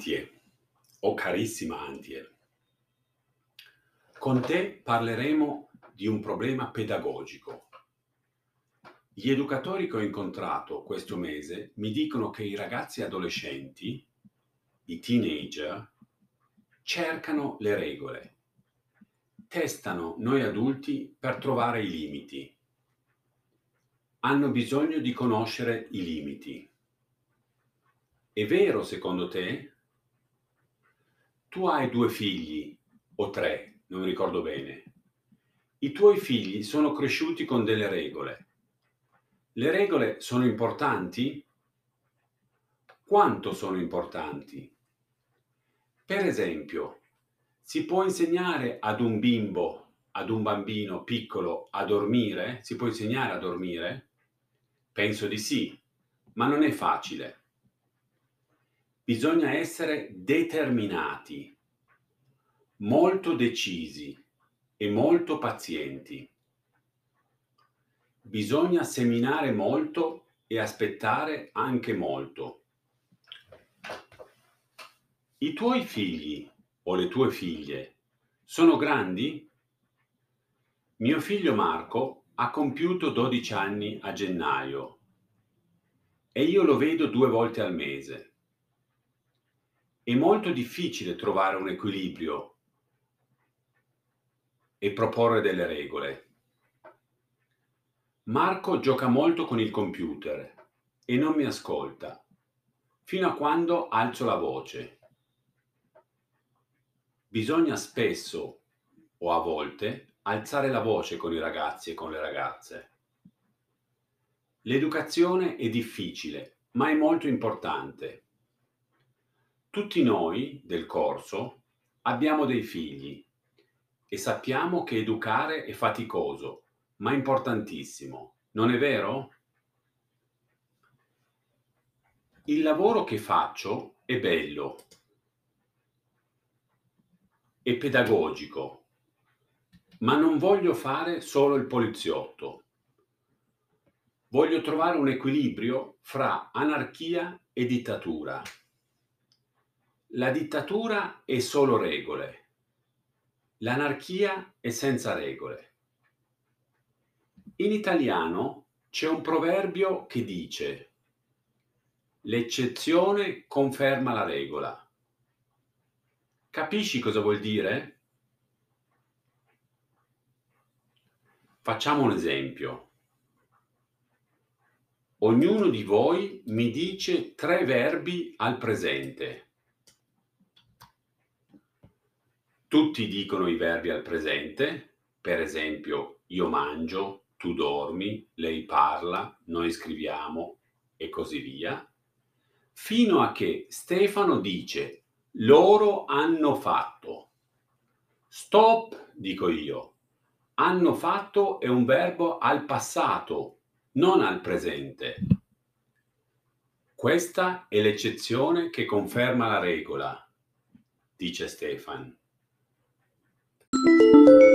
Antie, o carissima Antie, con te parleremo di un problema pedagogico. Gli educatori che ho incontrato questo mese mi dicono che i ragazzi adolescenti, i teenager, cercano le regole, testano noi adulti per trovare i limiti. Hanno bisogno di conoscere i limiti. È vero secondo te? Tu hai due figli, o tre, non ricordo bene. I tuoi figli sono cresciuti con delle regole. Le regole sono importanti? Quanto sono importanti? Per esempio, si può insegnare ad un bimbo, ad un bambino piccolo a dormire? Si può insegnare a dormire? Penso di sì, ma non è facile. Bisogna essere determinati, molto decisi e molto pazienti. Bisogna seminare molto e aspettare anche molto. I tuoi figli o le tue figlie sono grandi? Mio figlio Marco ha compiuto 12 anni a gennaio e io lo vedo due volte al mese. È molto difficile trovare un equilibrio e proporre delle regole. Marco gioca molto con il computer e non mi ascolta, fino a quando alzo la voce. Bisogna spesso, o a volte, alzare la voce con i ragazzi e con le ragazze. L'educazione è difficile, ma è molto importante. Tutti noi del corso abbiamo dei figli e sappiamo che educare è faticoso, ma importantissimo. Non è vero? Il lavoro che faccio è bello, è pedagogico, ma non voglio fare solo il poliziotto. Voglio trovare un equilibrio fra anarchia e dittatura. La dittatura è solo regole, l'anarchia è senza regole. In italiano c'è un proverbio che dice l'eccezione conferma la regola. Capisci cosa vuol dire? Facciamo un esempio. Ognuno di voi mi dice tre verbi al presente. Tutti dicono i verbi al presente, per esempio io mangio, tu dormi, lei parla, noi scriviamo e così via, fino a che Stefano dice loro hanno fatto. Stop, dico io. Hanno fatto è un verbo al passato, non al presente. Questa è l'eccezione che conferma la regola, dice Stefan. Música